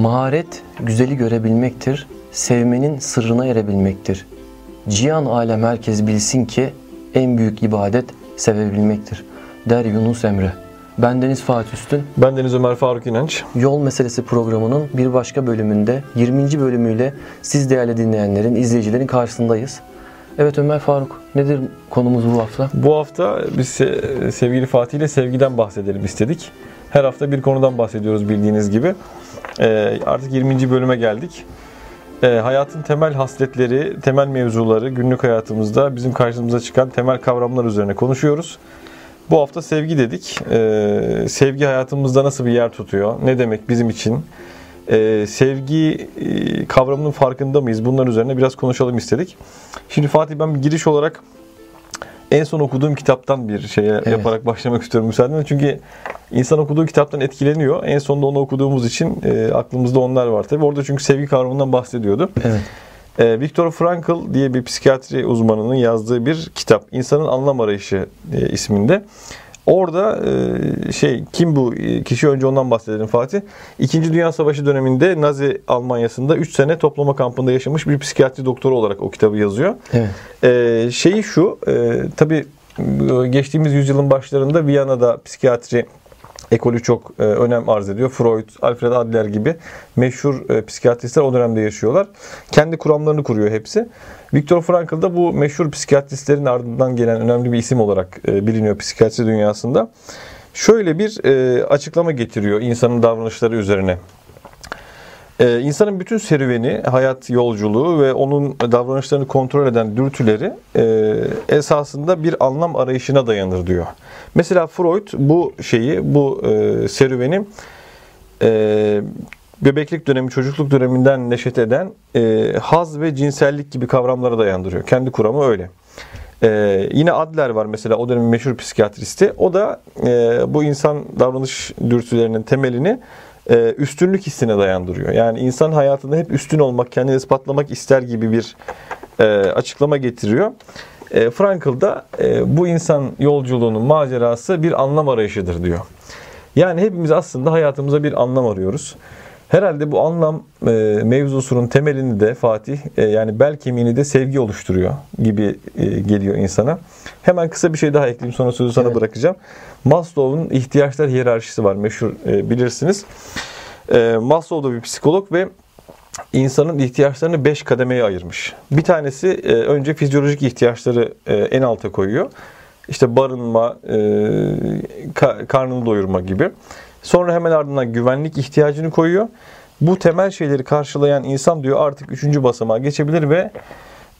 Maharet güzeli görebilmektir, sevmenin sırrına erebilmektir. Cihan alem herkes bilsin ki en büyük ibadet sevebilmektir. Der Yunus Emre. Bendeniz Fatih Üstün. Ben Deniz Ömer Faruk İnanç. Yol Meselesi programının bir başka bölümünde 20. bölümüyle siz değerli dinleyenlerin, izleyicilerin karşısındayız. Evet Ömer Faruk nedir konumuz bu hafta? Bu hafta biz sevgili Fatih ile sevgiden bahsedelim istedik. Her hafta bir konudan bahsediyoruz bildiğiniz gibi. Ee, artık 20. bölüme geldik. Ee, hayatın temel hasletleri, temel mevzuları günlük hayatımızda bizim karşımıza çıkan temel kavramlar üzerine konuşuyoruz. Bu hafta sevgi dedik. Ee, sevgi hayatımızda nasıl bir yer tutuyor? Ne demek bizim için? Ee, sevgi e, kavramının farkında mıyız? Bunlar üzerine biraz konuşalım istedik. Şimdi Fatih ben bir giriş olarak en son okuduğum kitaptan bir şeye evet. yaparak başlamak istiyorum müsaadenle. Çünkü insan okuduğu kitaptan etkileniyor. En sonunda onu okuduğumuz için e, aklımızda onlar var tabii. Orada çünkü sevgi kavramından bahsediyordu. Evet. E, Viktor Frankl diye bir psikiyatri uzmanının yazdığı bir kitap. İnsanın Anlam Arayışı e, isminde. Orada e, şey kim bu kişi önce ondan bahsedelim Fatih. İkinci Dünya Savaşı döneminde Nazi Almanya'sında 3 sene toplama kampında yaşamış bir psikiyatri doktoru olarak o kitabı yazıyor. Evet. E, şeyi şu e, tabii geçtiğimiz yüzyılın başlarında Viyana'da psikiyatri ekolü çok e, önem arz ediyor. Freud, Alfred Adler gibi meşhur e, psikiyatristler o dönemde yaşıyorlar. Kendi kuramlarını kuruyor hepsi. Viktor Frankl da bu meşhur psikiyatristlerin ardından gelen önemli bir isim olarak e, biliniyor psikiyatri dünyasında. Şöyle bir e, açıklama getiriyor insanın davranışları üzerine. Ee, insanın bütün serüveni, hayat yolculuğu ve onun davranışlarını kontrol eden dürtüleri e, esasında bir anlam arayışına dayanır diyor. Mesela Freud bu şeyi, bu e, serüveni e, bebeklik dönemi, çocukluk döneminden neşet eden e, haz ve cinsellik gibi kavramlara dayandırıyor. Kendi kuramı öyle. Ee, yine Adler var mesela o dönemin meşhur psikiyatristi. O da e, bu insan davranış dürtülerinin temelini e, üstünlük hissine dayandırıyor. Yani insan hayatında hep üstün olmak, kendini ispatlamak ister gibi bir e, açıklama getiriyor. E, Frankl da e, bu insan yolculuğunun macerası bir anlam arayışıdır diyor. Yani hepimiz aslında hayatımıza bir anlam arıyoruz. Herhalde bu anlam e, mevzusunun temelini de Fatih e, yani bel kemiğini de sevgi oluşturuyor gibi e, geliyor insana. Hemen kısa bir şey daha ekleyeyim sonra sözü sana evet. bırakacağım. Maslow'un ihtiyaçlar hiyerarşisi var meşhur e, bilirsiniz. E, Maslow da bir psikolog ve insanın ihtiyaçlarını 5 kademeye ayırmış. Bir tanesi e, önce fizyolojik ihtiyaçları e, en alta koyuyor. İşte barınma, e, ka, karnını doyurma gibi. Sonra hemen ardından güvenlik ihtiyacını koyuyor. Bu temel şeyleri karşılayan insan diyor artık üçüncü basamağa geçebilir ve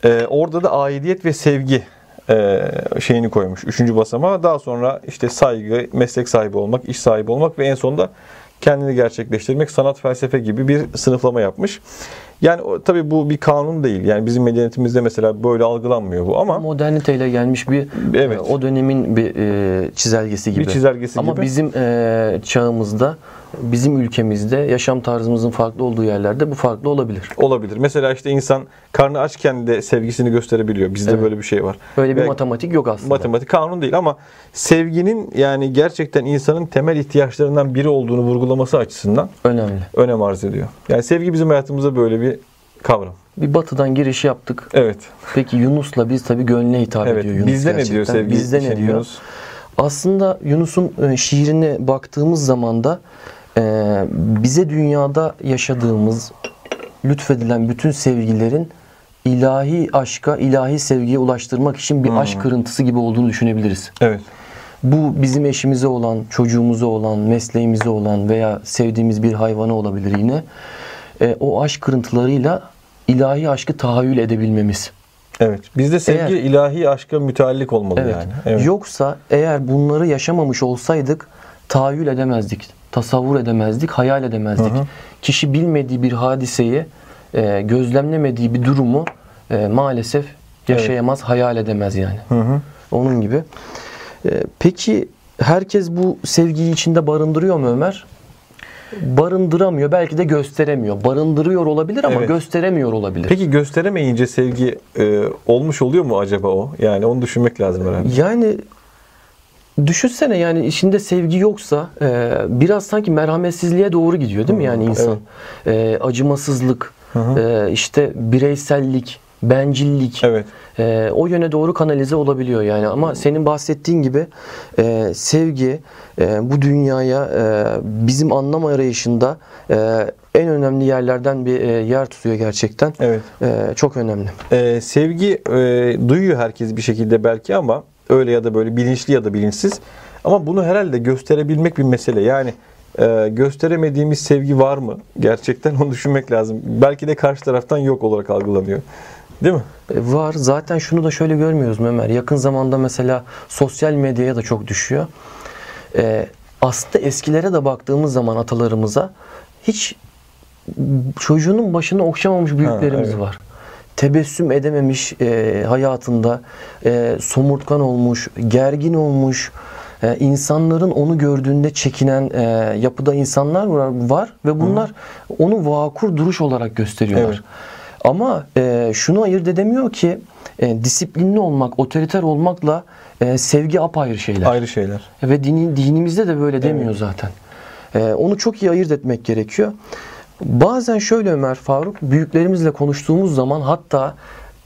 e, orada da aidiyet ve sevgi e, şeyini koymuş. Üçüncü basamağa. Daha sonra işte saygı, meslek sahibi olmak, iş sahibi olmak ve en sonunda kendini gerçekleştirmek, sanat felsefe gibi bir sınıflama yapmış. Yani tabii bu bir kanun değil. Yani bizim medeniyetimizde mesela böyle algılanmıyor bu ama moderniteyle gelmiş bir evet. E, o dönemin bir e, çizelgesi gibi. Bir çizelgesi ama gibi. Ama bizim e, çağımızda bizim ülkemizde yaşam tarzımızın farklı olduğu yerlerde bu farklı olabilir. Olabilir. Mesela işte insan karnı açken de sevgisini gösterebiliyor. Bizde evet. böyle bir şey var. Böyle bir Ve matematik yok aslında. Matematik kanun değil ama sevginin yani gerçekten insanın temel ihtiyaçlarından biri olduğunu vurgulaması açısından önemli. Önem arz ediyor. Yani sevgi bizim hayatımızda böyle bir kavram. Bir batıdan giriş yaptık. Evet. Peki Yunus'la biz tabii gönlüne hitap evet. ediyor Yunus Bizde gerçekten. ne diyor sevgi? Bizde ne diyor? Yunus? Aslında Yunus'un e, şiirine baktığımız zaman da e, bize dünyada yaşadığımız lütfedilen bütün sevgilerin ilahi aşka, ilahi sevgiye ulaştırmak için bir hmm. aşk kırıntısı gibi olduğunu düşünebiliriz. Evet. Bu bizim eşimize olan, çocuğumuza olan, mesleğimize olan veya sevdiğimiz bir hayvana olabilir yine. E, o aşk kırıntılarıyla ilahi aşkı tahayyül edebilmemiz. Evet. Bizde sevgi eğer, ilahi aşka müteallik olmalı evet, yani. Evet. Yoksa eğer bunları yaşamamış olsaydık tahayyül edemezdik tasavvur edemezdik, hayal edemezdik. Hı hı. Kişi bilmediği bir hadiseyi, e, gözlemlemediği bir durumu e, maalesef yaşayamaz, evet. hayal edemez yani. Hı hı. Onun gibi. E, peki herkes bu sevgiyi içinde barındırıyor mu Ömer? barındıramıyor. Belki de gösteremiyor. Barındırıyor olabilir ama evet. gösteremiyor olabilir. Peki gösteremeyince sevgi e, olmuş oluyor mu acaba o? Yani onu düşünmek lazım herhalde. Yani Düşünsene yani içinde sevgi yoksa e, biraz sanki merhametsizliğe doğru gidiyor değil mi yani insan? E, acımasızlık, e, işte bireysellik, bencillik Evet. e, o yöne doğru kanalize olabiliyor yani. Ama senin bahsettiğin gibi e, sevgi e, bu dünyaya e, bizim anlam arayışında e, en önemli yerlerden bir e, yer tutuyor gerçekten. Evet. E, çok önemli. Ee, sevgi e, duyuyor herkes bir şekilde belki ama öyle ya da böyle bilinçli ya da bilinçsiz. Ama bunu herhalde gösterebilmek bir mesele. Yani e, gösteremediğimiz sevgi var mı? Gerçekten onu düşünmek lazım. Belki de karşı taraftan yok olarak algılanıyor. Değil mi? E, Var. Zaten şunu da şöyle görmüyoruz Ömer. Yakın zamanda mesela sosyal medyaya da çok düşüyor. E, aslında eskilere de baktığımız zaman atalarımıza hiç çocuğunun başını okşamamış büyüklerimiz evet. var. Tebessüm edememiş e, hayatında, e, somurtkan olmuş, gergin olmuş, e, insanların onu gördüğünde çekinen e, yapıda insanlar var, var ve bunlar onu vakur duruş olarak gösteriyorlar. Evet. Ama e, şunu ayırt edemiyor ki e, disiplinli olmak, otoriter olmakla e, sevgi apayrı şeyler. Ayrı şeyler. Ve dini, dinimizde de böyle demiyor zaten. E, onu çok iyi ayırt etmek gerekiyor. Bazen şöyle Ömer Faruk, büyüklerimizle konuştuğumuz zaman hatta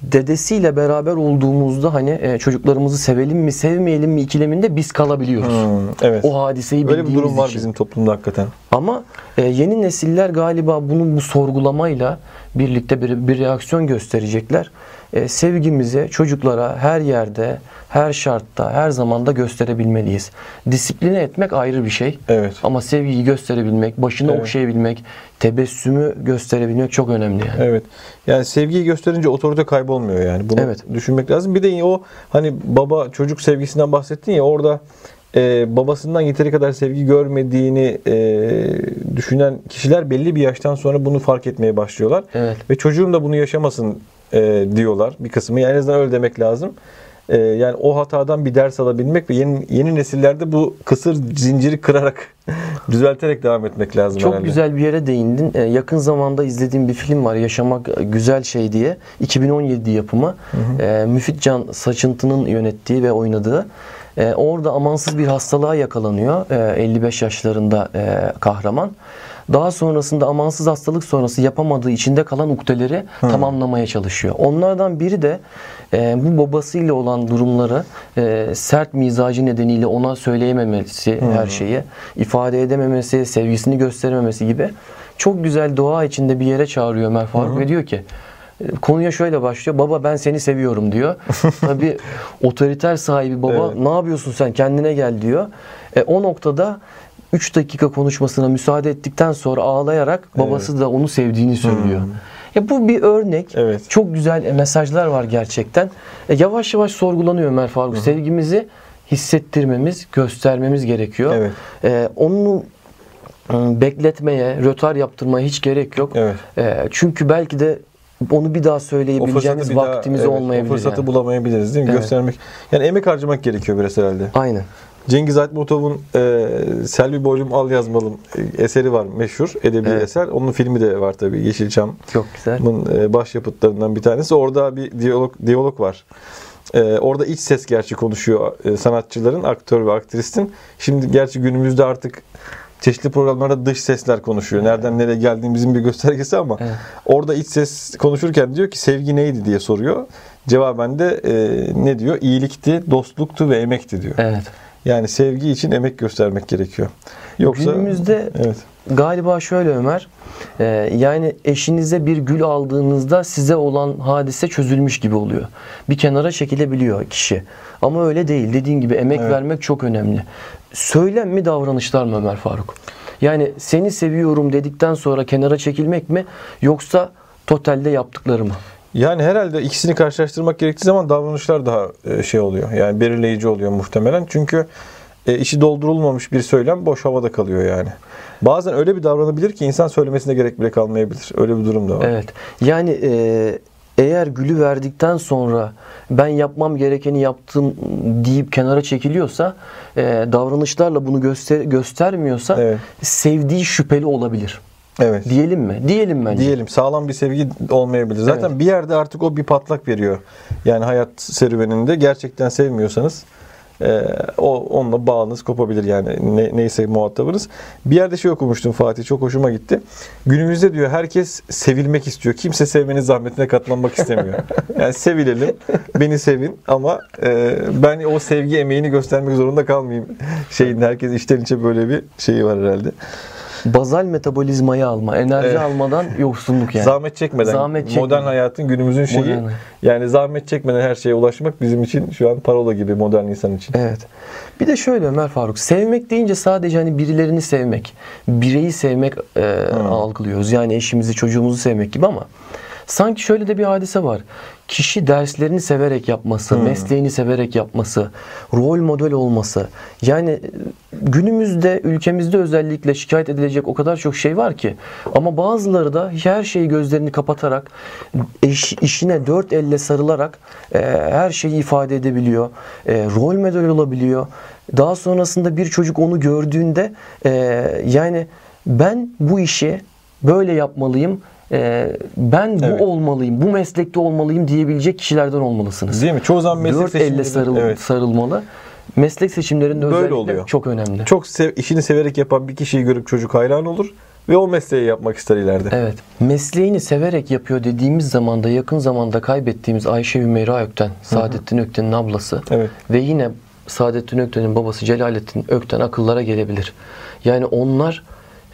dedesiyle beraber olduğumuzda hani e, çocuklarımızı sevelim mi sevmeyelim mi ikileminde biz kalabiliyoruz. Hmm, evet. O hadiseyi Öyle bir durum var için. bizim toplumda hakikaten. Ama e, yeni nesiller galiba bunu bu sorgulamayla birlikte bir, bir reaksiyon gösterecekler. E, sevgimizi çocuklara her yerde, her şartta, her zamanda gösterebilmeliyiz. Disipline etmek ayrı bir şey. Evet. Ama sevgiyi gösterebilmek, başını Evet. okşayabilmek, tebessümü gösterebilmek çok önemli yani. Evet. Yani sevgiyi gösterince otorite kaybolmuyor yani. Bunu Evet. düşünmek lazım. Bir de o hani baba çocuk sevgisinden bahsettin ya orada e, babasından yeteri kadar sevgi görmediğini e, düşünen kişiler belli bir yaştan sonra bunu fark etmeye başlıyorlar. Evet. Ve çocuğum da bunu yaşamasın e, diyorlar bir kısmı. Yani en azından öyle demek lazım. E, yani o hatadan bir ders alabilmek ve yeni, yeni nesillerde bu kısır zinciri kırarak düzelterek devam etmek lazım Çok herhalde. güzel bir yere değindin. Ee, yakın zamanda izlediğim bir film var. Yaşamak Güzel Şey diye. 2017 yapımı. Ee, Müfit Can Saçıntı'nın yönettiği ve oynadığı. Ee, orada amansız bir hastalığa yakalanıyor. Ee, 55 yaşlarında e, kahraman. Daha sonrasında amansız hastalık sonrası yapamadığı içinde kalan ukdeleri tamamlamaya çalışıyor. Onlardan biri de e, bu babasıyla olan durumları e, sert mizacı nedeniyle ona söyleyememesi her şeyi, ifade edememesi, sevgisini gösterememesi gibi çok güzel doğa içinde bir yere çağırıyor Ömer Faruk ve diyor ki e, konuya şöyle başlıyor. Baba ben seni seviyorum diyor. Tabii otoriter sahibi baba Evet. ne yapıyorsun sen kendine gel diyor. E, o noktada 3 dakika konuşmasına müsaade ettikten sonra ağlayarak babası da onu sevdiğini söylüyor. Ya bu bir örnek. Evet. Çok güzel mesajlar var gerçekten. E, yavaş yavaş sorgulanıyor Ömer Faruk. Sevgimizi hissettirmemiz, göstermemiz gerekiyor. Evet. E, onu e, bekletmeye, rötar yaptırmaya hiç gerek yok. Evet. E, çünkü belki de onu bir daha söyleyebileceğimiz bir daha- vaktimiz evet, olmayabilir. O fırsatı yani. bulamayabiliriz değil mi? Evet. Göstermek. Yani emek harcamak gerekiyor biraz herhalde. Aynen. Cengiz Aytmatov'un e, Selvi Boylum Al Yazmalım e, eseri var meşhur edebi Evet. eser. Onun filmi de var tabii Yeşilçam'ın Çok güzel. e, başyapıtlarından bir tanesi. Orada bir diyalog diyalog var. E, orada iç ses gerçi konuşuyor e, sanatçıların, aktör ve aktristin. Şimdi gerçi günümüzde artık çeşitli programlarda dış sesler konuşuyor. Nereden nereye geldiğimizin bir göstergesi ama Evet. orada iç ses konuşurken diyor ki sevgi neydi diye soruyor. Cevaben de e, ne diyor? İyilikti, dostluktu ve emekti diyor. Evet. Yani sevgi için emek göstermek gerekiyor. Yoksa Günümüzde evet. Galiba şöyle Ömer, e, yani eşinize bir gül aldığınızda size olan hadise çözülmüş gibi oluyor. Bir kenara çekilebiliyor kişi. Ama öyle değil. Dediğin gibi emek Evet. vermek çok önemli. Söylem mi davranışlar mı Ömer Faruk? Yani seni seviyorum dedikten sonra kenara çekilmek mi yoksa totalde yaptıkları mı? Yani herhalde ikisini karşılaştırmak gerektiği zaman davranışlar daha e, şey oluyor. Yani belirleyici oluyor muhtemelen. Çünkü e, işi doldurulmamış bir söylem boş havada kalıyor yani. Bazen öyle bir davranabilir ki insan söylemesine gerek bile kalmayabilir. Öyle bir durum da var. Evet. Yani e, eğer gülü verdikten sonra ben yapmam gerekeni yaptım deyip kenara çekiliyorsa e, davranışlarla bunu göster göstermiyorsa Evet. sevdiği şüpheli olabilir. Evet. Diyelim mi? Diyelim bence. Diyelim sağlam bir sevgi olmayabilir. Zaten Evet. bir yerde artık o bir patlak veriyor. Yani hayat serüveninde gerçekten sevmiyorsanız e, o onunla bağınız kopabilir yani ne, neyse muhatabınız. Bir yerde şey okumuştum Fatih çok hoşuma gitti. Günümüzde diyor herkes sevilmek istiyor. Kimse sevmenin zahmetine katlanmak istemiyor. Yani sevilelim, beni sevin ama e, ben o sevgi emeğini göstermek zorunda kalmayayım. Şeyin herkes içten içe böyle bir şeyi var herhalde. Bazal metabolizmayı alma, enerji Evet. almadan yoksunluk yani. Zahmet çekmeden Zahmet çekmeden. modern hayatın günümüzün şeyi Modern. yani zahmet çekmeden her şeye ulaşmak bizim için şu an parola gibi modern insan için. Evet. Bir de şöyle Ömer Faruk, sevmek deyince sadece hani birilerini sevmek, bireyi sevmek e, algılıyoruz. Yani eşimizi, çocuğumuzu sevmek gibi ama sanki şöyle de bir hadise var. Kişi derslerini severek yapması, mesleğini severek yapması, rol model olması. Yani e, günümüzde ülkemizde özellikle şikayet edilecek o kadar çok şey var ki. Ama bazıları da her şeyi gözlerini kapatarak, eş, işine dört elle sarılarak e, her şeyi ifade edebiliyor. E, rol model olabiliyor. Daha sonrasında bir çocuk onu gördüğünde e, yani ben bu işi böyle yapmalıyım. E, ben bu Evet. olmalıyım, bu meslekte olmalıyım diyebilecek kişilerden olmalısınız. Değil mi? Çoğu zaman meslek Dört elle sarıl, evet. sarılmalı. Meslek seçimlerinde Böyle özellikle oluyor. çok önemli. Çok sev, işini severek yapan bir kişiyi görüp çocuk hayran olur ve o mesleği yapmak ister ileride. Evet. Mesleğini severek yapıyor dediğimiz zamanda yakın zamanda kaybettiğimiz Ayşe Hümeyra Ökten, Saadettin Ökten'in ablası Evet. ve yine Saadettin Ökten'in babası Celalettin Ökten akıllara gelebilir. Yani onlar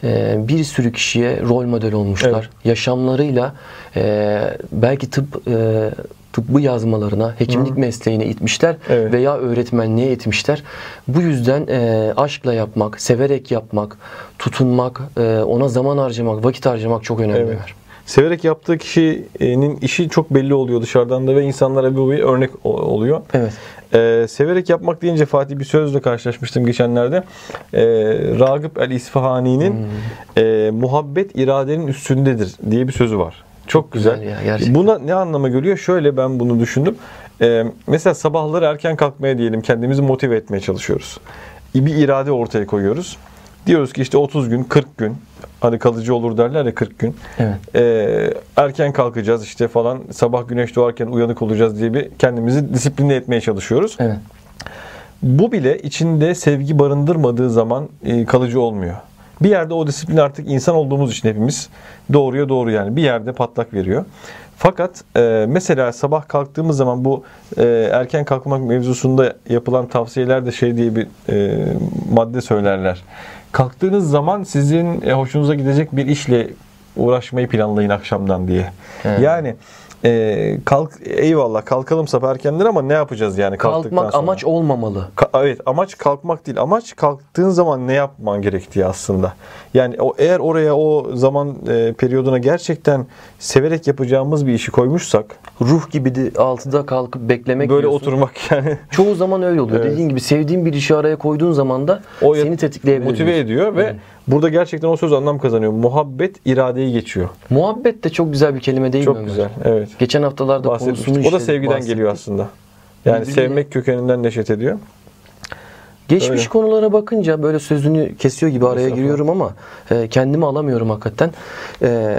e, bir sürü kişiye rol model olmuşlar. Evet. Yaşamlarıyla e, belki tıp e, tıbbı yazmalarına, hekimlik mesleğine itmişler Evet. veya öğretmenliğe itmişler. Bu yüzden e, aşkla yapmak, severek yapmak, tutunmak, e, ona zaman harcamak, vakit harcamak çok önemli. Evet. Severek yaptığı kişinin işi çok belli oluyor dışarıdan da ve insanlara bu bir örnek oluyor. Evet. Ee, severek yapmak deyince Fatih bir sözle karşılaşmıştım geçenlerde. Ee, Ragıp el İsfahani'nin Hmm. e, muhabbet iradenin üstündedir diye bir sözü var. Çok güzel. Güzel ya, gerçekten. Buna ne anlama geliyor? Şöyle ben bunu düşündüm. Ee, mesela sabahları erken kalkmaya diyelim kendimizi motive etmeye çalışıyoruz. Bir irade ortaya koyuyoruz. Diyoruz ki işte 30 gün, 40 gün. Hadi kalıcı olur derler ya 40 gün. Evet. Ee, erken kalkacağız işte falan. Sabah güneş doğarken uyanık olacağız diye bir kendimizi disipline etmeye çalışıyoruz. Evet. Bu bile içinde sevgi barındırmadığı zaman e, kalıcı olmuyor. Bir yerde o disiplin artık insan olduğumuz için hepimiz doğruya doğru yani bir yerde patlak veriyor. Fakat e, mesela sabah kalktığımız zaman bu e, erken kalkmak mevzusunda yapılan tavsiyelerde şey diye bir e, madde söylerler. Kalktığınız zaman sizin e, hoşunuza gidecek bir işle uğraşmayı planlayın akşamdan diye. Evet. Yani e, kalk eyvallah kalkalım sabah erkenden ama ne yapacağız yani kalktıktan Kalkmak sonra? amaç olmamalı. Ka- evet amaç kalkmak değil. Amaç kalktığın zaman ne yapman gerektiği aslında. Yani o eğer oraya o zaman e, periyoduna gerçekten severek yapacağımız bir işi koymuşsak Ruh gibi de 6'da kalkıp beklemek böyle diyorsun. oturmak yani Çoğu zaman öyle oluyor. Evet. Dediğin gibi sevdiğin bir işi araya koyduğun zaman da O seni tetikleyebilir. motive ediyor ve burada gerçekten o söz anlam kazanıyor. Muhabbet iradeyi geçiyor. Muhabbet de çok güzel bir kelime değil mi Çok güzel. Evet. Geçen haftalarda Bahsetmiştik. konusunu O da sevgiden bahsettik. geliyor aslında. Yani Birbirine- sevmek kökeninden neşet ediyor. Geçmiş Öyle. konulara bakınca böyle sözünü kesiyor gibi araya giriyorum ama e, kendimi alamıyorum hakikaten. E,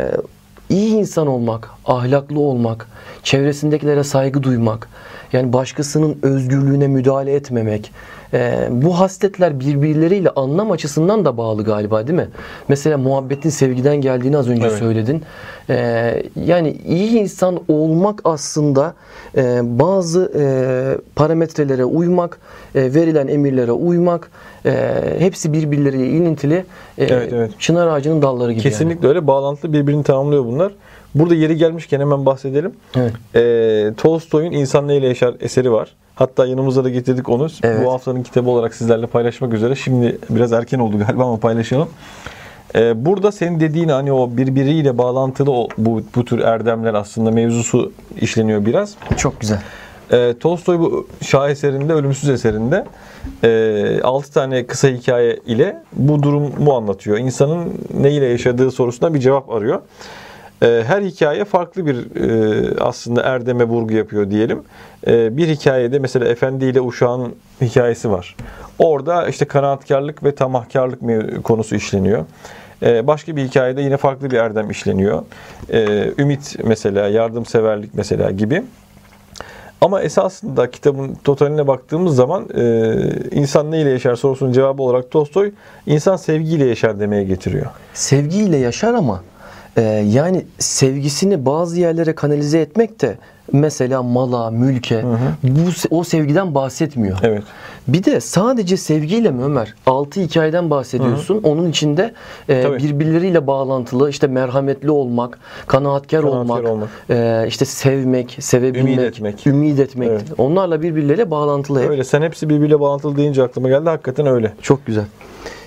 iyi insan olmak, ahlaklı olmak, çevresindekilere saygı duymak, yani başkasının özgürlüğüne müdahale etmemek. E, bu hasletler birbirleriyle anlam açısından da bağlı galiba değil mi? Mesela muhabbetin sevgiden geldiğini az önce Evet. söyledin. E, yani iyi insan olmak aslında e, bazı e, parametrelere uymak, e, verilen emirlere uymak, e, hepsi birbirleriyle ilintili. E, Evet, evet. Çınar ağacının dalları gibi. Kesinlikle öyle. Bağlantılı birbirini tamamlıyor bunlar. Burada yeri gelmişken hemen bahsedelim. Yani. Evet. Ee, Tolstoy'un İnsan Neyle Yaşar eseri var. Hatta yanımıza da getirdik onu. Evet. Bu haftanın kitabı olarak sizlerle paylaşmak üzere. Şimdi biraz erken oldu galiba ama paylaşalım. Ee, burada senin dediğin hani o birbiriyle bağlantılı o, bu, bu tür erdemler aslında mevzusu işleniyor biraz. Çok güzel. Ee, Tolstoy bu şaheserinde, ölümsüz eserinde e, 6 tane kısa hikaye ile bu durumu anlatıyor. İnsanın ne ile yaşadığı sorusuna bir cevap arıyor. Ee, her hikaye farklı bir e, aslında erdeme vurgu yapıyor diyelim. Ee, bir hikayede mesela Efendi ile uşağın hikayesi var. Orada işte kanaatkarlık ve tamahkarlık konusu işleniyor. Ee, Başka bir hikayede yine farklı bir erdem işleniyor. Ümit mesela, yardımseverlik mesela gibi. Ama esasında kitabın totaline baktığımız zaman e, insan neyle yaşar sorusunun cevabı olarak Tolstoy insan sevgiyle yaşar demeye getiriyor. Sevgiyle yaşar ama e, yani sevgisini bazı yerlere kanalize etmek de mesela mala, mülke bu o sevgiden bahsetmiyor. Evet. Bir de sadece sevgiyle mi Ömer? Altı hikayeden bahsediyorsun. Onun içinde e, Tabii. birbirleriyle bağlantılı işte merhametli olmak, kanaatkar, Kanaatkar olmak, olmak. e, işte sevmek, sevebilmek, Ümit etmek. ümit etmek. Evet. Onlarla birbirleriyle bağlantılı hep. Öyle sen hepsi birbiriyle bağlantılı deyince aklıma geldi. Hakikaten öyle. Çok güzel.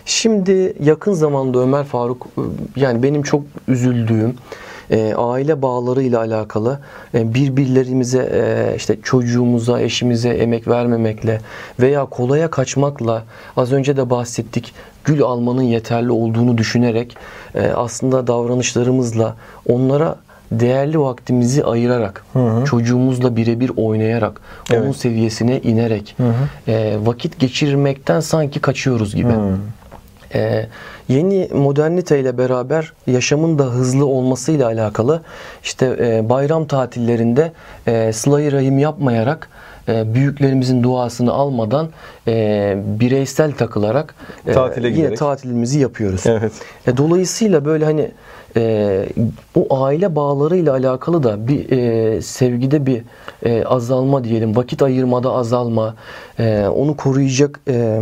Şimdi yakın zamanda Ömer Faruk yani benim çok üzüldüğüm e, aile bağlarıyla alakalı e, birbirlerimize e, işte çocuğumuza, eşimize emek vermemekle veya kolaya kaçmakla az önce de bahsettik gül almanın yeterli olduğunu düşünerek e, aslında davranışlarımızla onlara değerli vaktimizi ayırarak çocuğumuzla birebir oynayarak onun Evet. seviyesine inerek e, vakit geçirmekten sanki kaçıyoruz gibi. Ee, yeni modernite ile beraber yaşamın da hızlı olmasıyla alakalı işte e, bayram tatillerinde e, sıla-i rahim yapmayarak e, büyüklerimizin duasını almadan e, bireysel takılarak e, Tatile yine giderek. tatilimizi yapıyoruz. Evet. E, dolayısıyla böyle hani e, o aile bağlarıyla alakalı da bir e, sevgide bir e, azalma diyelim, vakit ayırmada azalma, e, onu koruyacak e,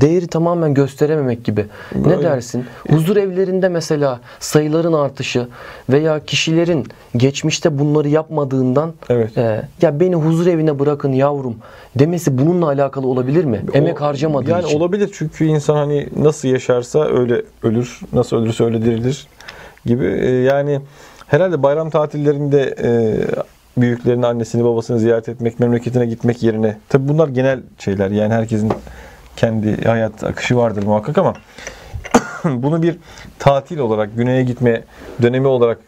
değeri tamamen gösterememek gibi. Ne Böyle. dersin? Huzur evlerinde mesela sayıların artışı veya kişilerin geçmişte bunları yapmadığından Evet. e, ya beni huzur evine bırakın yavrum demesi bununla alakalı olabilir mi? Emek O- harcamadığı yani için. olabilir çünkü insan hani nasıl yaşarsa öyle ölür, nasıl ölürse öyle dirilir gibi. Ee, yani herhalde bayram tatillerinde e, büyüklerin annesini babasını ziyaret etmek, memleketine gitmek yerine tabi bunlar genel şeyler yani herkesin kendi hayat akışı vardır muhakkak ama bunu bir tatil olarak güneye gitme dönemi olarak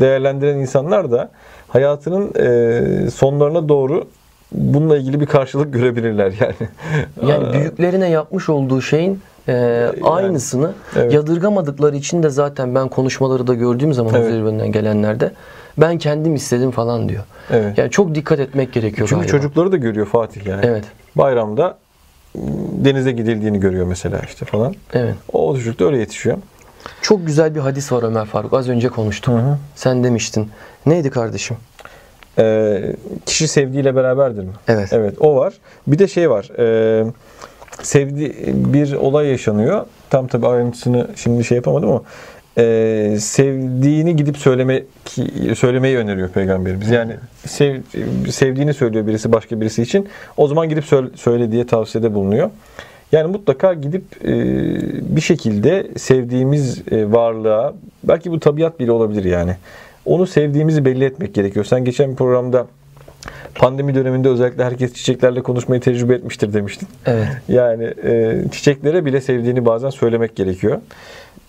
değerlendiren insanlar da hayatının e, sonlarına doğru bununla ilgili bir karşılık görebilirler yani. Yani büyüklerine yapmış olduğu şeyin e, aynısını evet. yadırgamadıkları için de zaten ben konuşmaları da gördüğüm zaman Evet. evet. gelenlerde ben kendim istedim falan diyor. Evet. Yani çok dikkat etmek gerekiyor Çünkü galiba. çocukları da görüyor Fatih yani. Evet. Bayramda denize gidildiğini görüyor mesela işte falan. Evet. O çocuk da öyle yetişiyor. Çok güzel bir hadis var Ömer Faruk. Az önce konuştuk. hı. Sen demiştin. Neydi kardeşim? Ee, kişi sevdiğiyle beraberdir mi? Evet. Evet o var. Bir de şey var. E, sevdi bir olay yaşanıyor. Tam tabi ayrıntısını şimdi şey yapamadım ama e, sevdiğini gidip söyleme söylemeyi öneriyor peygamberimiz. Yani sev, sevdiğini söylüyor birisi başka birisi için. O zaman gidip söyle, söyle diye tavsiyede bulunuyor. Yani mutlaka gidip e, bir şekilde sevdiğimiz e, varlığa belki bu tabiat bile olabilir yani. Onu sevdiğimizi belli etmek gerekiyor. Sen geçen bir programda pandemi döneminde özellikle herkes çiçeklerle konuşmayı tecrübe etmiştir demiştin. Evet. Yani e, çiçeklere bile sevdiğini bazen söylemek gerekiyor.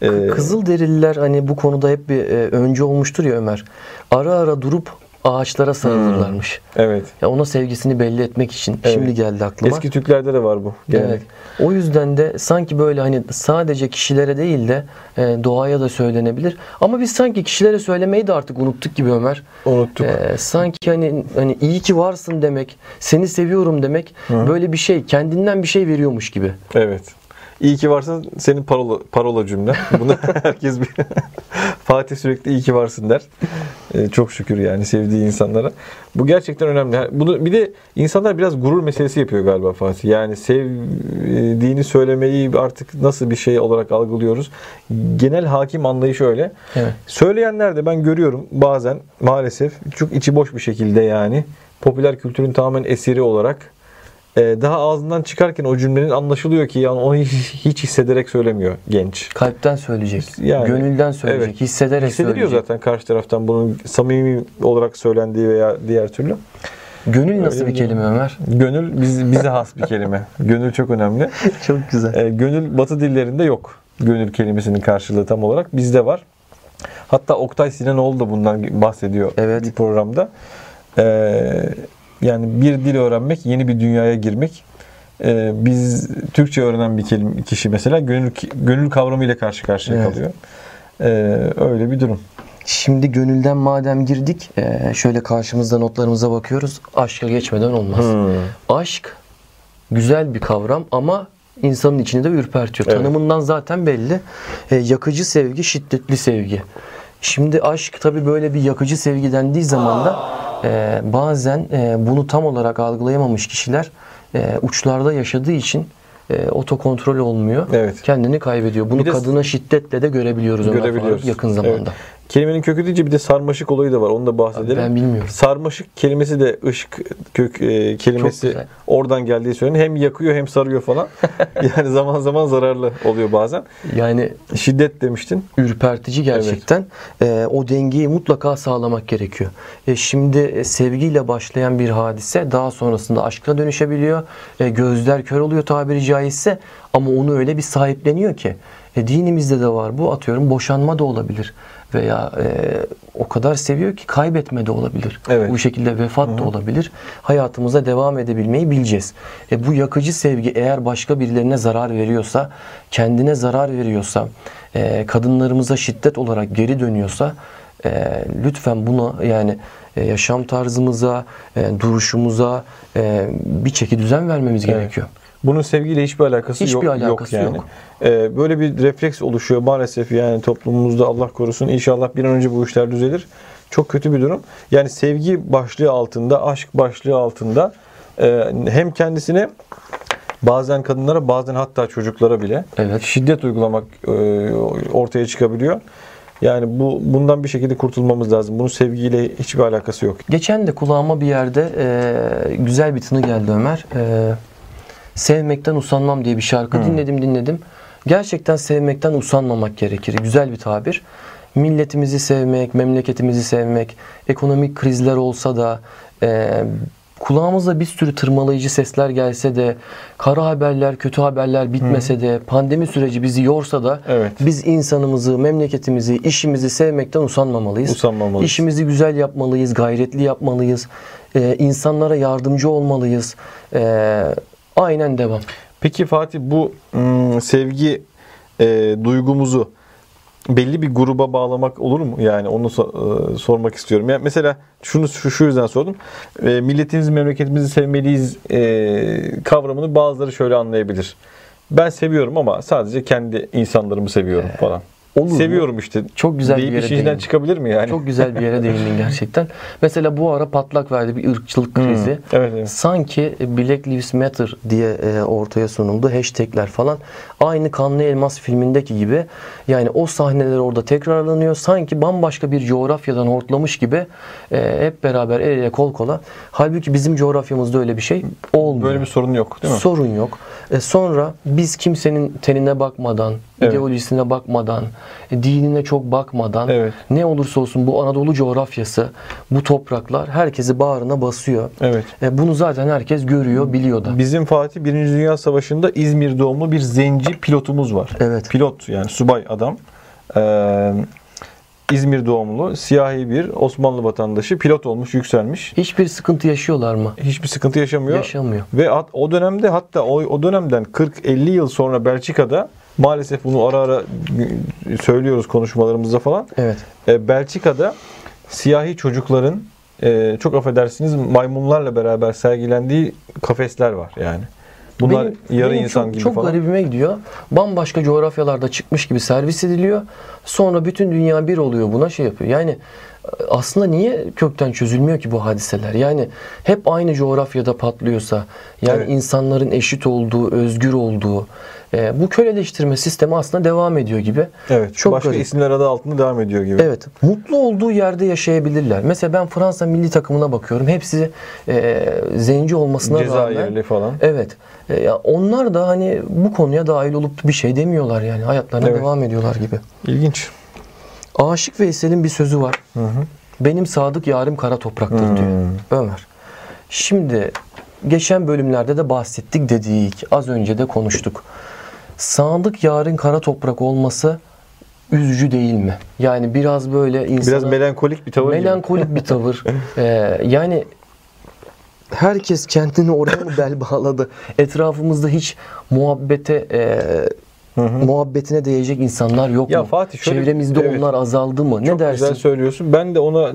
E, Kızılderililer hani bu konuda hep bir e, öncü olmuştur ya Ömer. Ara ara durup ağaçlara sarılırlarmış. evet. Ya ona sevgisini belli etmek için. Evet. Şimdi geldi aklıma. Eski Türklerde de var bu. gelenek. Evet. O yüzden de sanki böyle hani sadece kişilere değil de e, doğaya da söylenebilir. Ama biz sanki kişilere söylemeyi de artık unuttuk gibi Ömer. Unuttuk. E, sanki hani hani iyi ki varsın demek, seni seviyorum demek böyle bir şey, kendinden bir şey veriyormuş gibi. Evet. İyi ki varsın senin parola, parola cümle. Bunu herkes bir Fatih sürekli iyi ki varsın der. Ee, çok şükür yani sevdiği insanlara. Bu gerçekten önemli. Bunu bir de insanlar biraz gurur meselesi yapıyor galiba Fatih. Yani sevdiğini söylemeyi artık nasıl bir şey olarak algılıyoruz. Genel hakim anlayış öyle. Evet. Söyleyenler de ben görüyorum bazen maalesef çok içi boş bir şekilde yani popüler kültürün tamamen esiri olarak daha ağzından çıkarken o cümlenin anlaşılıyor ki yani onu hiç, hissederek söylemiyor genç. Kalpten söyleyecek, Yani, gönülden söyleyecek, evet. hissederek Hissediliyor söyleyecek. zaten karşı taraftan bunun samimi olarak söylendiği veya diğer türlü. Gönül nasıl Öyle bir kelime Ömer? Gönül biz, bize has bir kelime. Gönül çok önemli. Çok güzel. E, gönül batı dillerinde yok. Gönül kelimesinin karşılığı tam olarak bizde var. Hatta Oktay Sinanoğlu da bundan bahsediyor Evet. bir programda. E, yani bir dil öğrenmek, yeni bir dünyaya girmek. E, biz Türkçe öğrenen bir kelime, kişi mesela gönül gönül kavramıyla karşı karşıya Evet. kalıyor. E, öyle bir durum. Şimdi gönülden madem girdik, e, şöyle karşımızda notlarımıza bakıyoruz. Aşka geçmeden olmaz. Hmm. Aşk güzel bir kavram ama insanın içini de ürpertiyor. Evet. Tanımından zaten belli. E, yakıcı sevgi, şiddetli sevgi. Şimdi aşk tabii böyle bir yakıcı sevgi dendiği zaman da e, bazen e, bunu tam olarak algılayamamış kişiler e, uçlarda yaşadığı için e, otokontrol olmuyor. Evet. Kendini kaybediyor. Bunu kadına şiddetle de görebiliyoruz Görebiliyoruz. Yakın zamanda. Evet. Kelimenin kökü deyince bir de sarmaşık olayı da var. Onu da bahsedelim. Ben bilmiyorum. Sarmaşık kelimesi de ışık kök e, kelimesi oradan geldiği söyleniyor. Hem yakıyor hem sarıyor falan. yani zaman zaman zararlı oluyor bazen. Yani Şiddet demiştin. ürpertici gerçekten. Ee, o dengeyi mutlaka sağlamak gerekiyor. E, şimdi e, sevgiyle başlayan bir hadise daha sonrasında aşkla dönüşebiliyor. E, gözler kör oluyor tabiri caizse ama onu öyle bir sahipleniyor ki. E, dinimizde de var bu atıyorum boşanma da olabilir veya e, o kadar seviyor ki kaybetme de olabilir. Evet. Bu şekilde vefat da olabilir. Hayatımıza devam edebilmeyi bileceğiz. E, bu yakıcı sevgi eğer başka birilerine zarar veriyorsa, kendine zarar veriyorsa, e, kadınlarımıza şiddet olarak geri dönüyorsa e, lütfen buna yani e, yaşam tarzımıza, e, duruşumuza e, bir çeki düzen vermemiz Evet. gerekiyor. Bunun sevgiyle hiçbir alakası Hiçbir yok, alakası yok yani. yok. Ee, böyle bir refleks oluşuyor maalesef yani toplumumuzda Allah korusun. İnşallah bir an önce bu işler düzelir. Çok kötü bir durum. Yani sevgi başlığı altında, aşk başlığı altında e, hem kendisine bazen kadınlara bazen hatta çocuklara bile Evet. şiddet uygulamak e, ortaya çıkabiliyor. Yani bu bundan bir şekilde kurtulmamız lazım. Bunun sevgiyle hiçbir alakası yok. Geçen de kulağıma bir yerde e, güzel bir tını geldi Ömer. E, Sevmekten usanmam diye bir şarkı Hmm. dinledim dinledim. Gerçekten sevmekten usanmamak gerekir. Güzel bir tabir. Milletimizi sevmek, memleketimizi sevmek, ekonomik krizler olsa da e, kulağımıza bir sürü tırmalayıcı sesler gelse de, kara haberler, kötü haberler bitmese de, pandemi süreci bizi yorsa da Evet. biz insanımızı, memleketimizi, işimizi sevmekten usanmamalıyız. Usanmamalıyız. İşimizi güzel yapmalıyız, gayretli yapmalıyız. Ee, insanlara yardımcı olmalıyız. Ee, aynen devam. Peki Fatih bu ım, sevgi e, duygumuzu belli bir gruba bağlamak olur mu? Yani onu so- e, sormak istiyorum. Yani mesela şunu şu, şu yüzden sordum. E, milletimizi, memleketimizi sevmeliyiz e, kavramını bazıları şöyle anlayabilir. Ben seviyorum ama sadece kendi insanlarımı seviyorum falan. Olur mu? Seviyorum işte. Çok güzel bir deyip yere işin içinden değindin. çıkabilir mi yani? Çok güzel bir yere değindin gerçekten. Mesela bu ara patlak verdi bir ırkçılık Hmm, krizi. Evet, evet. Sanki Black Lives Matter diye e, ortaya sunuldu. Hashtagler falan. Aynı Kanlı Elmas filmindeki gibi. Yani o sahneler orada tekrarlanıyor. Sanki bambaşka bir coğrafyadan hortlamış gibi e, hep beraber el ele kol kola. Halbuki bizim coğrafyamızda öyle bir şey olmuyor. Böyle bir sorun yok değil mi? Sorun yok. E, sonra biz kimsenin tenine bakmadan, Evet. ideolojisine bakmadan, e, dinine çok bakmadan Evet. ne olursa olsun bu Anadolu coğrafyası, bu topraklar herkesi bağrına basıyor. Evet. E, bunu zaten herkes görüyor, biliyor da. Bizim Fatih 1. Dünya Savaşı'nda İzmir doğumlu bir zenci pilotumuz var. Evet. Pilot yani subay adam. Ee, İzmir doğumlu, siyahi bir Osmanlı vatandaşı pilot olmuş, yükselmiş. Hiçbir sıkıntı yaşıyorlar mı? Hiçbir sıkıntı yaşamıyor. Yaşamıyor. Ve at- o dönemde hatta o, o dönemden 40-50 yıl sonra Belçika'da maalesef bunu ara ara söylüyoruz konuşmalarımızda falan. Evet. E, Belçika'da siyahi çocukların e, çok affedersiniz maymunlarla beraber sergilendiği kafesler var yani. Bunlar Benim- yarı benim insan çok, gibi çok falan. garibime gidiyor. Bambaşka coğrafyalarda çıkmış gibi servis ediliyor. Sonra bütün dünya bir oluyor buna şey yapıyor. Yani aslında niye kökten çözülmüyor ki bu hadiseler? Yani hep aynı coğrafyada patlıyorsa, yani Evet. insanların eşit olduğu, özgür olduğu, e, bu köleleştirme sistemi aslında devam ediyor gibi. Evet. Çok başka garip. isimler adı altında devam ediyor gibi. Evet. Mutlu olduğu yerde yaşayabilirler. Mesela ben Fransa milli takımına bakıyorum. Hepsi e, zenci olmasına rağmen Cezayirli falan. Evet. E, ya onlar da hani bu konuya dahil olup bir şey demiyorlar yani. Hayatlarına Evet. devam ediyorlar gibi. İlginç. Aşık Veysel'in bir sözü var. Hı hı. Benim sadık yarim kara topraktır Hmm. diyor. Ömer. Şimdi geçen bölümlerde de bahsettik dedik. Az önce de konuştuk. Sadık yarın kara toprak olması üzücü değil mi? Yani biraz böyle insana... Biraz melankolik bir tavır gibi. Melankolik bir tavır. Ee, yani herkes kendini oraya mı bel bağladı? Etrafımızda hiç muhabbete e, muhabbetine değecek insanlar yok Ya mu? Fatih şöyle- Çevremizde evet. onlar azaldı mı? Ne Çok dersin? güzel söylüyorsun. Ben de ona e,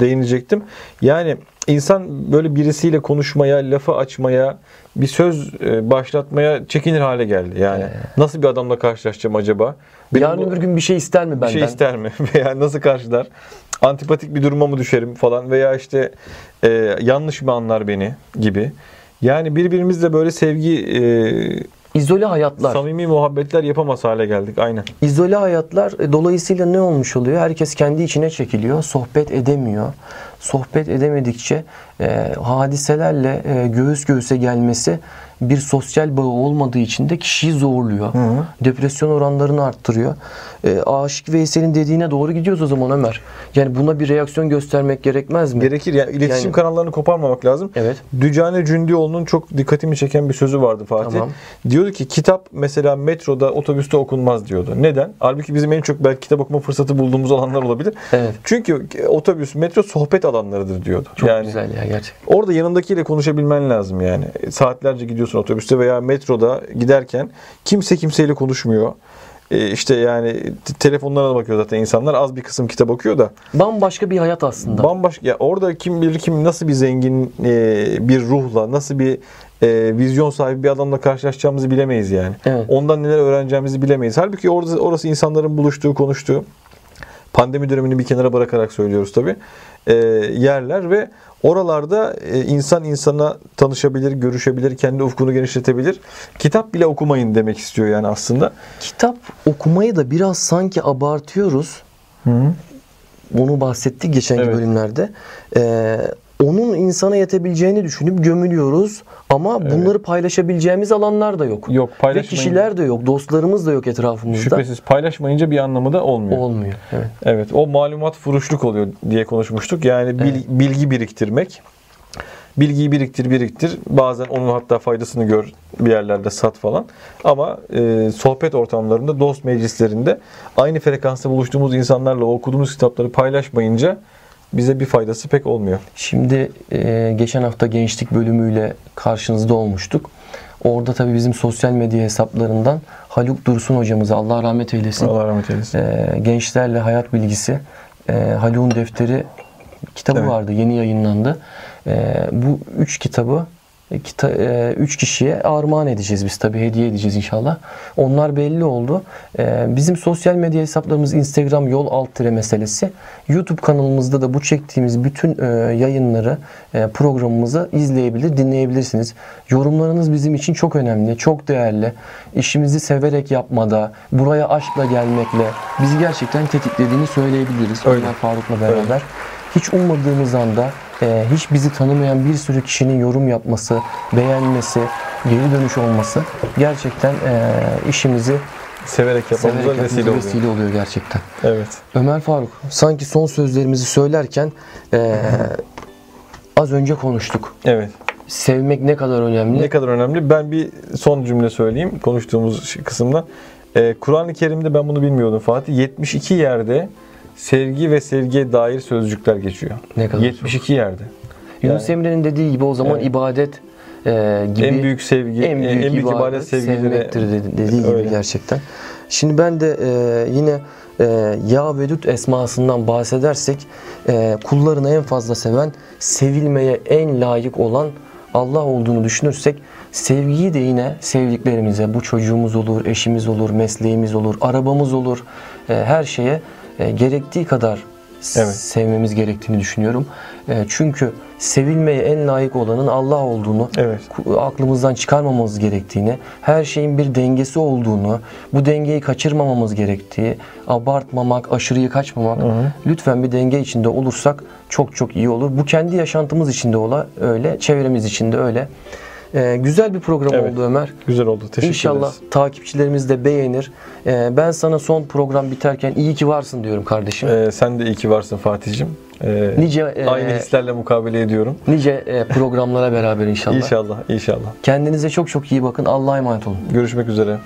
değinecektim. Yani insan böyle birisiyle konuşmaya, lafı açmaya, bir söz e, başlatmaya çekinir hale geldi. Yani nasıl bir adamla karşılaşacağım acaba? Benim Yarın bu- öbür gün bir şey ister mi bir benden? şey ister mi? Veya nasıl karşılar? Antipatik bir duruma mı düşerim falan veya işte e, yanlış mı anlar beni gibi. Yani birbirimizle böyle sevgi, e, İzole hayatlar. samimi muhabbetler yapamaz hale geldik. Aynen. İzole hayatlar e, dolayısıyla ne olmuş oluyor? Herkes kendi içine çekiliyor. Sohbet edemiyor. Sohbet edemedikçe e, hadiselerle e, göğüs göğüse gelmesi bir sosyal bağı olmadığı için de kişiyi zorluyor. Depresyon oranlarını arttırıyor. E, Aşık Veysel'in dediğine doğru gidiyoruz o zaman Ömer. Yani buna bir reaksiyon göstermek gerekmez mi? Gerekir. Yani iletişim Yani- kanallarını koparmamak lazım. Evet. Dücane Cündioğlu'nun çok dikkatimi çeken bir sözü vardı Fatih. Tamam. Diyordu ki kitap mesela metroda, otobüste okunmaz diyordu. Neden? Halbuki bizim en çok belki kitap okuma fırsatı bulduğumuz alanlar olabilir. Evet. Çünkü otobüs, metro sohbet alanlarıdır diyordu. Çok yani güzel ya gerçekten. orada yanındakiyle konuşabilmen lazım yani. Saatlerce gidiyorsun otobüste veya metroda giderken kimse kimseyle konuşmuyor. E, işte yani telefonlarına bakıyor zaten insanlar. Az bir kısım kitap okuyor da. Bambaşka bir hayat aslında. Bambaşka ya orada kim bilir kim nasıl bir zengin e, bir ruhla nasıl bir e, vizyon sahibi bir adamla karşılaşacağımızı bilemeyiz yani. Evet. Ondan neler öğreneceğimizi bilemeyiz. Halbuki orada orası insanların buluştuğu, konuştuğu pandemi dönemini bir kenara bırakarak söylüyoruz tabi yerler ve oralarda e, insan insana tanışabilir, görüşebilir, kendi ufkunu genişletebilir. Kitap bile okumayın demek istiyor yani aslında. Kitap okumayı da biraz sanki abartıyoruz. Bunu bahsettik geçenki Evet. bölümlerde. Ee, onun insana yetebileceğini düşünüp gömülüyoruz. Ama bunları paylaşabileceğimiz alanlar da yok. Yok Ve paylaşmayın. kişiler de yok. Dostlarımız da yok etrafımızda. Şüphesiz paylaşmayınca bir anlamı da olmuyor. Olmuyor. Evet. Evet o malumat furuşluk oluyor diye konuşmuştuk. Yani bil- bilgi biriktirmek. Bilgiyi biriktir biriktir. Bazen onun hatta faydasını gör bir yerlerde sat falan. Ama e, sohbet ortamlarında, dost meclislerinde aynı frekansta buluştuğumuz insanlarla okuduğumuz kitapları paylaşmayınca bize bir faydası pek olmuyor. Şimdi e, geçen hafta gençlik bölümüyle karşınızda olmuştuk. Orada tabii bizim sosyal medya hesaplarından Haluk Dursun hocamıza Allah rahmet eylesin. Allah rahmet eylesin. e, gençlerle hayat bilgisi e, Haluk'un defteri kitabı Evet. vardı yeni yayınlandı. E, bu üç kitabı kita, e, üç kişiye armağan edeceğiz biz tabii hediye edeceğiz inşallah. Onlar belli oldu. E, bizim sosyal medya hesaplarımız Instagram yol alt tire meselesi. YouTube kanalımızda da bu çektiğimiz bütün e, yayınları e, programımızı izleyebilir, dinleyebilirsiniz. Yorumlarınız bizim için çok önemli, çok değerli. İşimizi severek yapmada, buraya aşkla gelmekle bizi gerçekten tetiklediğini söyleyebiliriz. Öyle. Ömer Faruk'la beraber. Hiç ummadığımız anda e, hiç bizi tanımayan bir sürü kişinin yorum yapması, beğenmesi, geri dönüş olması gerçekten e, işimizi Severek yapmamıza severek vesile oluyor. vesile oluyor gerçekten. Evet. Ömer Faruk, sanki son sözlerimizi söylerken e, az önce konuştuk. Evet. Sevmek ne kadar önemli. Ne kadar önemli? Ben bir son cümle söyleyeyim konuştuğumuz kısımda. Ee, Kur'an-ı Kerim'de ben bunu bilmiyordum Fatih. 72 yerde sevgi ve sevgiye dair sözcükler geçiyor. Ne kadar 72 yerde. Yunus Emre'nin dediği gibi o zaman Evet. ibadet e, gibi en büyük sevgi, en büyük, ibadet, sevgileri sevmektir dedi- dediği gibi Öyle. gerçekten. Şimdi ben de e, yine e, Ya Vedud esmasından bahsedersek e, kullarını en fazla seven, sevilmeye en layık olan Allah olduğunu düşünürsek sevgiyi de yine sevdiklerimize, bu çocuğumuz olur, eşimiz olur, mesleğimiz olur, arabamız olur, e, her şeye e, gerektiği kadar Evet. sevmemiz gerektiğini düşünüyorum. E, çünkü sevilmeye en layık olanın Allah olduğunu Evet. aklımızdan çıkarmamamız gerektiğini, her şeyin bir dengesi olduğunu, bu dengeyi kaçırmamamız gerektiği, abartmamak, aşırıyı kaçmamak, lütfen bir denge içinde olursak çok çok iyi olur. Bu kendi yaşantımız içinde ola öyle, çevremiz içinde öyle. Ee, güzel bir program Evet. oldu Ömer. Güzel oldu. Teşekkür İnşallah ederiz. takipçilerimiz de beğenir. Ee, ben sana son program biterken iyi ki varsın diyorum kardeşim. Ee, sen de iyi ki varsın Fatih'cim. Ee, nice e, aynı hislerle mukabele ediyorum. nice e, programlara beraber inşallah. İnşallah, inşallah. Kendinize çok çok iyi bakın. Allah'a emanet olun. Görüşmek üzere.